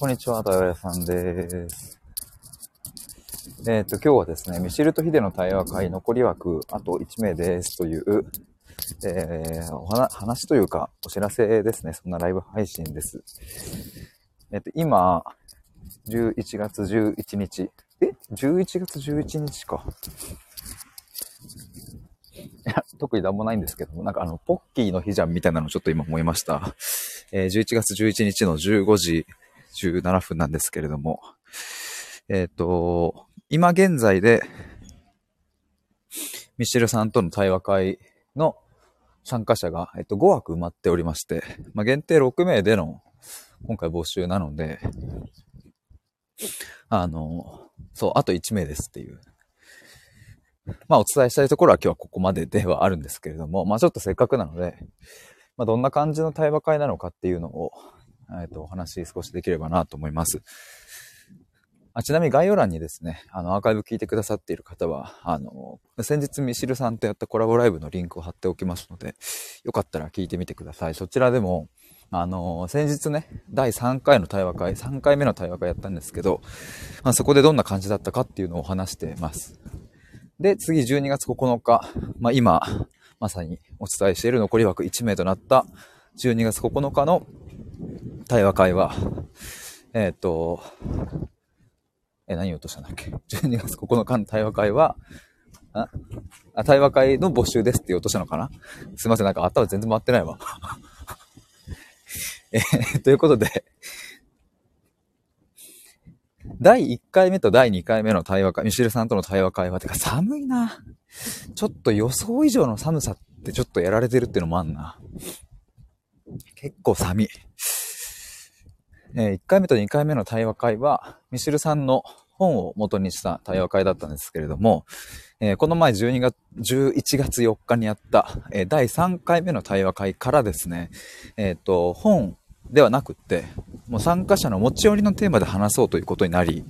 こんにちは、たやさんです。えっ、ー、と、今日はですね、ミシルとヒデの対話会残り枠、あと1名ですという、えー、お話というか、お知らせですね。そんなライブ配信です。えっ、ー、と、今、11月11日。え ?11 月11日か。いや、特になんもないんですけども、なんかあの、ポッキーの日じゃんみたいなのちょっと今思いました。えー、11月11日の15時17分なんですけれども、えっ、ー、と、今現在で、ミシェルさんとの対話会の参加者が、えっと、5枠埋まっておりまして、まあ、限定6名での今回募集なので、あの、そう、あと1名ですっていう。まあ、お伝えしたいところは今日はここまでではあるんですけれども、まあ、ちょっとせっかくなので、まあ、どんな感じの対話会なのかっていうのを、えっ、と、お話少しできればなと思います。あちなみに概要欄にですね、あの、アーカイブ聞いてくださっている方は、あの、先日ミシルさんとやったコラボライブのリンクを貼っておきますので、よかったら聞いてみてください。そちらでも、あの、先日ね、第3回の対話会、3回目の対話会やったんですけど、まあ、そこでどんな感じだったかっていうのを話してます。で、次12月9日、まあ、今、まさにお伝えしている残り枠1名となった12月9日の対話会は、えっ、ー、と、え、何を落としたんだっけ ?12 月9日の対話会は、あ、対話会の募集ですって言おうとしたのかな？すいません、なんか頭全然回ってないわ。えー、ということで、第1回目と第2回目の対話会、ミシルさんとの対話会話、てか寒いな。ちょっと予想以上の寒さってちょっとやられてるっていうのもあんな。結構寒い。え、1回目と2回目の対話会は、ミシルさんの本を元にした対話会だったんですけれども、え、この前12月、11月4日にやった、え、第3回目の対話会からですね、えっ、と、本ではなくって、もう参加者の持ち寄りのテーマで話そうということになり、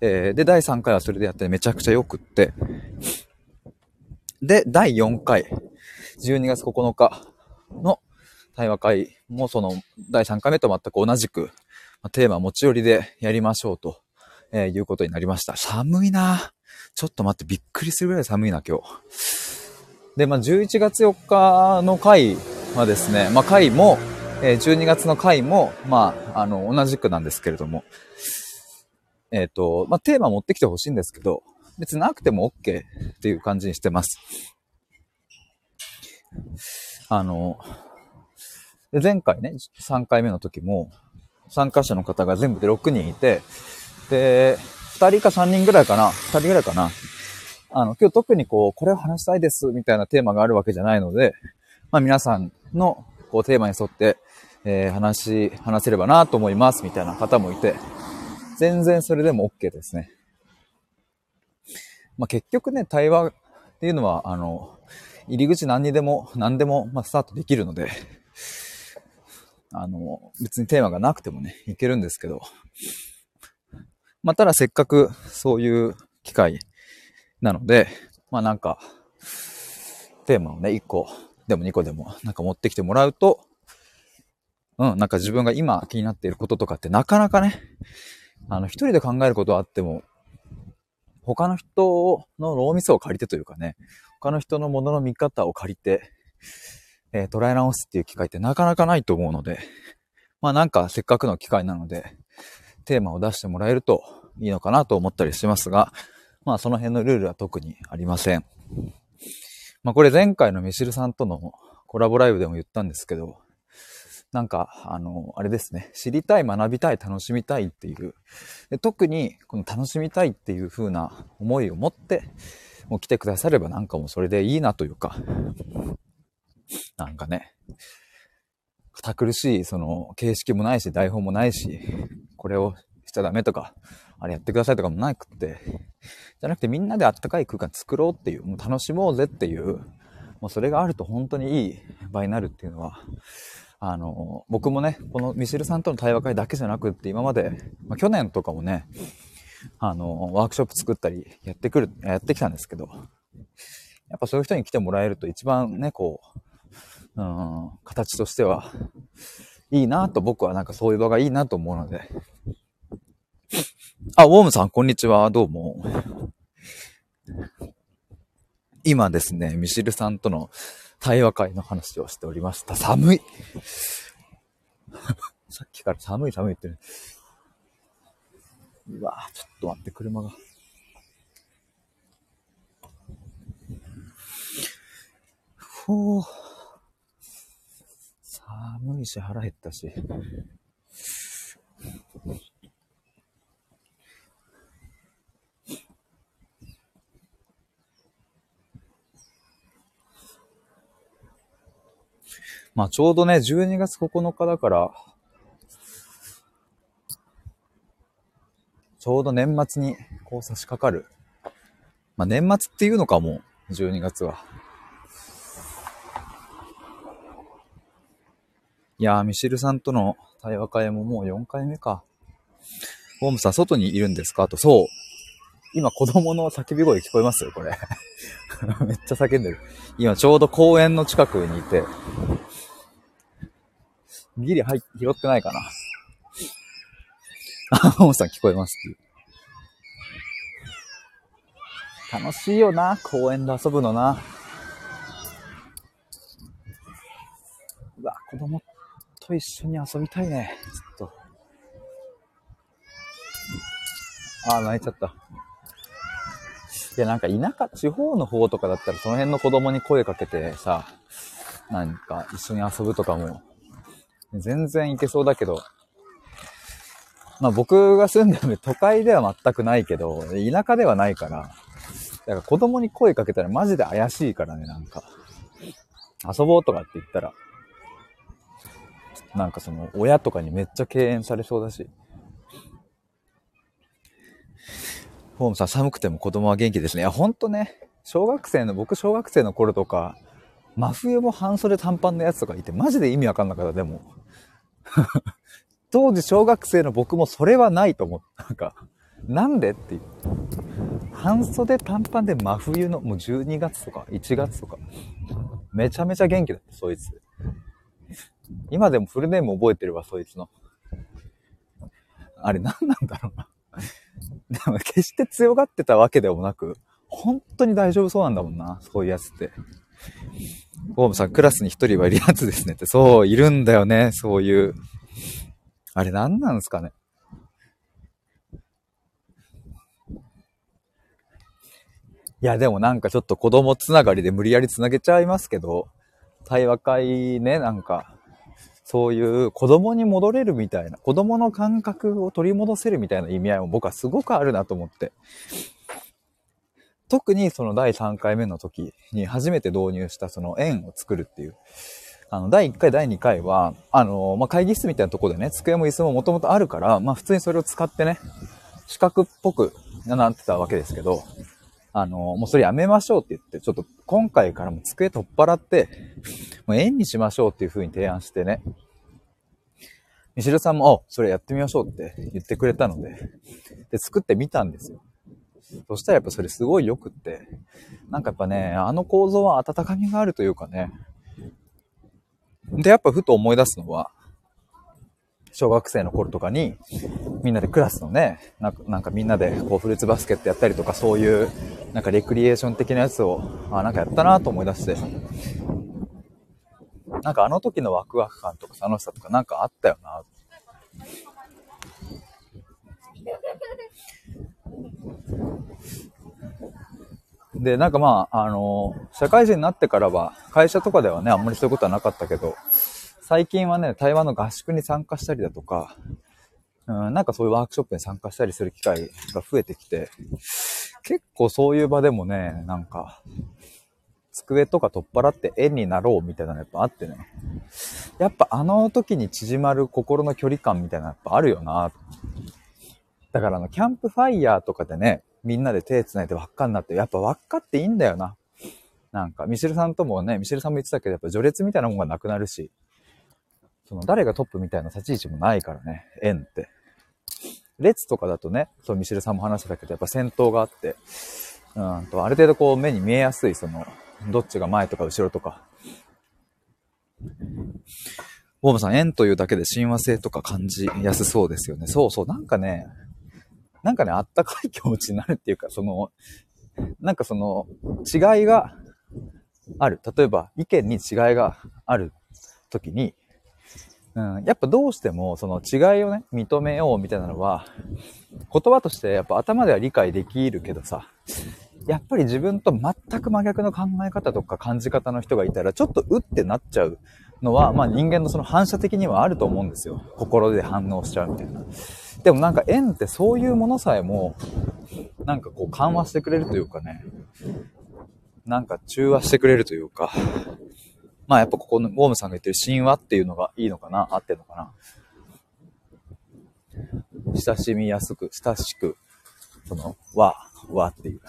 えで、第3回はそれでやってめちゃくちゃ良くって、で、第4回、12月9日の対話会もその第3回目と全く同じく、テーマ持ち寄りでやりましょうと、えー、いうことになりました。寒いなちょっと待って、びっくりするぐらい寒いな、今日。で、まあ、11月4日の回はですね、まあ、回も、えー、12月の回も、まあ、あの、同じくなんですけれども、えっ、ー、と、まあ、テーマ持ってきてほしいんですけど、別なくても OK っていう感じにしてます。あの、前回ね、3回目の時も、参加者の方が全部で6人いて、で、2人か3人ぐらいかな ?2 人ぐらいかなあの、今日特にこう、これを話したいですみたいなテーマがあるわけじゃないので、まあ皆さんのこうテーマに沿って、えー、話、話せればなと思いますみたいな方もいて、全然それでも OK ですね。まあ結局ね、対話っていうのは、あの、入り口何にでも、何でも、まあ、スタートできるので、あの、別にテーマがなくてもね、いけるんですけど、まあ、ただせっかくそういう機会なので、まあなんか、テーマをね、1個でも2個でもなんか持ってきてもらうと、うん、なんか自分が今気になっていることとかってなかなかね、あの、一人で考えることはあっても、他の人の脳みそを借りてというかね、他の人のものの見方を借りて、えー、捉え直すっていう機会ってなかなかないと思うので、まあなんかせっかくの機会なので、テーマを出してもらえるといいのかなと思ったりしますが、まあその辺のルールは特にありません。まあこれ前回のミシルさんとのコラボライブでも言ったんですけど、なんか、あの、あれですね。知りたい、学びたい、楽しみたいっていう。で特に、この楽しみたいっていう風な思いを持って、もう来てくださればなんかもうそれでいいなというか、なんかね、堅苦しい、その、形式もないし、台本もないし、これをしちゃダメとか、あれやってくださいとかもなくって、じゃなくてみんなであったかい空間作ろうっていう、もう楽しもうぜっていう、もうそれがあると本当にいい場になるっていうのは、あの、僕もね、このミシルさんとの対話会だけじゃなくって、今まで、まあ、去年とかもね、あの、ワークショップ作ったり、やってくる、やってきたんですけど、やっぱそういう人に来てもらえると一番ね、こう、うん、形としては、いいなと僕はなんかそういう場がいいなと思うので、あ、ウォームさん、こんにちは。どうも。今ですね、ミシルさんとの対話会の話をしておりました。寒い さっきから寒い寒いってる。うわちょっと待って、車が。ほう。寒いし腹減ったし。まあちょうどね、12月9日だから、ちょうど年末にこう差し掛かる。まあ年末っていうのかも、12月は。いやー、ミシルさんとの対話会ももう4回目か。ホームさん、外にいるんですか？と、そう。今、子供の叫び声聞こえますよ、これ。めっちゃ叫んでる。今、ちょうど公園の近くにいて、ギリ入拾ってないかな。あ、ももさん聞こえます。楽しいよな、公園で遊ぶのな。うわ、子供っと一緒に遊びたいね、ずっと。あー、泣いちゃった。いや、なんか田舎、地方の方とかだったらその辺の子供に声かけてさ、なんか一緒に遊ぶとかも全然いけそうだけど、まあ僕が住んでる都会では全くないけど、田舎ではないから、だから子供に声かけたらマジで怪しいからね、なんか。遊ぼうとかって言ったら、なんかその親とかにめっちゃ敬遠されそうだし。ホームさん寒くても子供は元気ですね。いや、ほんとね、小学生の、僕小学生の頃とか、真冬も半袖短パンのやつとかいて、マジで意味わかんなかった、でも。当時小学生の僕もそれはないと思った。なんか、なんでっていう。半袖短パンで真冬の、もう12月とか1月とか、めちゃめちゃ元気だった、そいつ。今でもフルネーム覚えてるわ、そいつの。あれ何なんだろうな。でも決して強がってたわけでもなく、本当に大丈夫そうなんだもんな、そういうやつって。ホームさん、クラスに一人はいるやつですねって。そう、いるんだよね、そういう。あれ何なんですかね。いや、でもなんかちょっと子供つながりで無理やりつなげちゃいますけど、対話会ね、なんか、そういう子供に戻れるみたいな、子供の感覚を取り戻せるみたいな意味合いも僕はすごくあるなと思って。特にその第3回目の時に初めて導入したその円を作るっていう。あの、第1回、第2回は、あの、まあ、会議室みたいなとこでね、机も椅子ももともとあるから、まあ、普通にそれを使ってね、四角っぽくなってたわけですけど、あの、もうそれやめましょうって言って、ちょっと今回からも机取っ払って、もう円にしましょうっていう風に提案してね、ミシルさんも、お、それやってみましょうって言ってくれたので、で、作ってみたんですよ。そしたらやっぱそれすごい良くって、なんかやっぱね、あの構造は温かみがあるというかね。で、やっぱふと思い出すのは、小学生の頃とかに、みんなでクラスのね、なんかみんなでこうフルーツバスケットやったりとか、そういう、なんかレクリエーション的なやつを、あ、なんかやったなと思い出して、なんかあの時のワクワク感とか楽しさとかなんかあったよな。で、なんかまあ、あの、社会人になってからは、会社とかではね、あんまりそういうことはなかったけど、最近はね、台湾の合宿に参加したりだとか、うん、なんかそういうワークショップに参加したりする機会が増えてきて、結構そういう場でもね、なんか、机とか取っ払って円になろうみたいなのやっぱあってね。やっぱあの時に縮まる心の距離感みたいなのやっぱあるよな。だからあの、キャンプファイヤーとかでね、みんなで手繋いで輪っかになって、やっぱ輪っかっていいんだよな。なんか、ミシェルさんともね、ミシェルさんも言ってたけど、やっぱ序列みたいなもんがなくなるし、その誰がトップみたいな立ち位置もないからね、円って。列とかだとね、そう、ミシルさんも話してたけど、やっぱ先頭があって、うんと、ある程度こう目に見えやすい、その、どっちが前とか後ろとか。ボームさん、円というだけで親和性とか感じやすそうですよね。そうそう、なんかね、なんかね、あったかい気持ちになるっていうか、その、なんかその、違いがある。例えば、意見に違いがある時に、うん、やっぱどうしてもその違いをね、認めようみたいなのは、言葉としてやっぱ頭では理解できるけどさ、やっぱり自分と全く真逆の考え方とか感じ方の人がいたら、ちょっとうってなっちゃうのは、まあ人間のその反射的にはあると思うんですよ。心で反応しちゃうみたいな。でもなんか縁ってそういうものさえも、なんかこう緩和してくれるというかね、なんか中和してくれるというか、まあやっぱここのウォームさんが言ってる神話っていうのがいいのかな？合ってるのかな？親しみやすく、親しく、その、和、和っていう。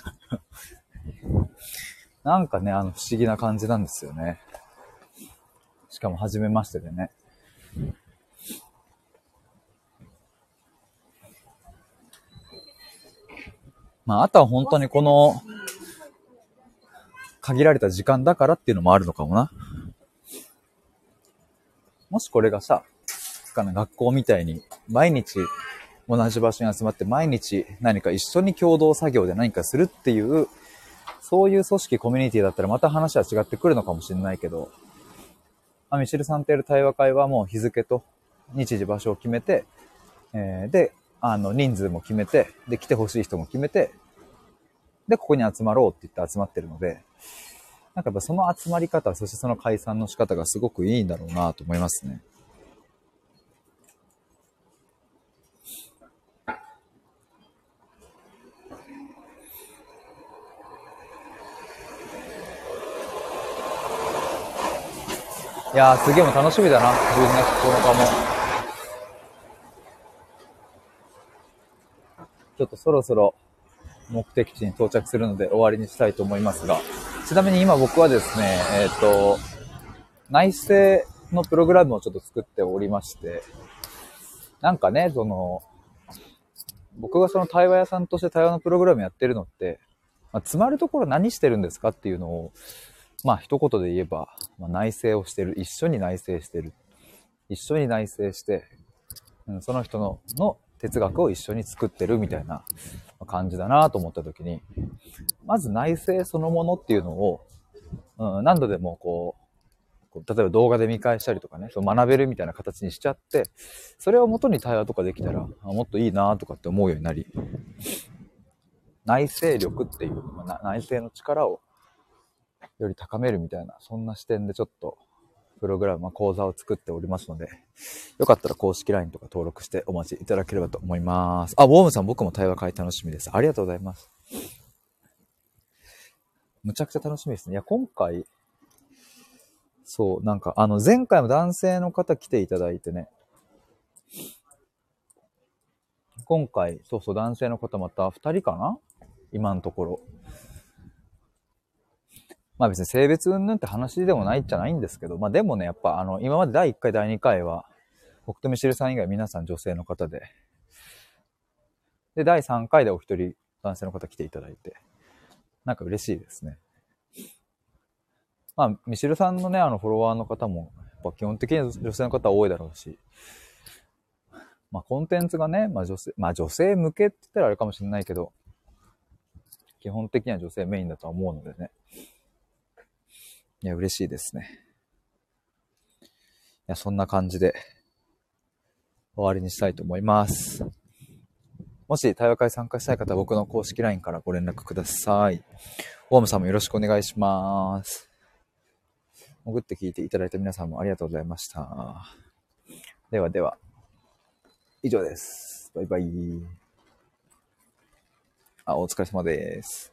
なんかね、あの不思議な感じなんですよね。しかも初めましてでね。まあ、あとは本当にこの、限られた時間だからっていうのもあるのかもな。もしこれがさ、かな学校みたいに毎日同じ場所に集まって毎日何か一緒に共同作業で何かするっていう、そういう組織、コミュニティだったらまた話は違ってくるのかもしれないけど、あ、ミシルさんとやる対話会はもう日付と日時場所を決めて、えー、で、あの、人数も決めて、で、来てほしい人も決めて、で、ここに集まろうって言って集まってるので、なんかやっぱその集まり方、そしてその解散の仕方がすごくいいんだろうなと思いますね。いやー、すげえも楽しみだな。12月9日も。ちょっとそろそろ目的地に到着するので終わりにしたいと思いますが、ちなみに今僕はですね、えっ、ー、と、内政のプログラムをちょっと作っておりまして、なんかね、その、僕がその対話屋さんとして対話のプログラムやってるのって、まあ、詰まるところ何してるんですかっていうのを、まあ一言で言えば、まあ、内政をしてる。一緒に内政してる。一緒に内政して、うん、その人のの哲学を一緒に作ってるみたいな感じだなと思った時に、まず内政そのものっていうのを、うん、何度でもこう、例えば動画で見返したりとかね、そ学べるみたいな形にしちゃって、それを元に対話とかできたら、もっといいなとかって思うようになり、内政力っていう、ま、内政の力をより高めるみたいな、そんな視点でちょっとプログラム、まあ、講座を作っておりますので、よかったら公式 LINE とか登録してお待ちいただければと思います。あ、ウォームさん僕も対話会楽しみです。ありがとうございます。むちゃくちゃ楽しみですね。いや、今回、そう、なんか、あの、前回も男性の方来ていただいてね、今回、そうそう、男性の方また2人かな？今のところ。まあ別に性別云々って話でもないじゃないんですけど、まあでもね、やっぱあの、今まで第1回、第2回は、僕とミシルさん以外皆さん女性の方で、で、第3回でお一人男性の方来ていただいて、なんか嬉しいですね。まあ、ミシルさんのね、あの、フォロワーの方も、やっぱ基本的に女性の方多いだろうし、まあ、コンテンツがね、まあ女性、まあ女性向けって言ったらあれかもしれないけど、基本的には女性メインだとは思うのでね。いや、嬉しいですね。いや、そんな感じで終わりにしたいと思います。もし対話会参加したい方は僕の公式 LINE からご連絡ください。ウォームさんもよろしくお願いします。潜って聞いていただいた皆さんもありがとうございました。ではでは、以上です。バイバイ。あ、お疲れ様です。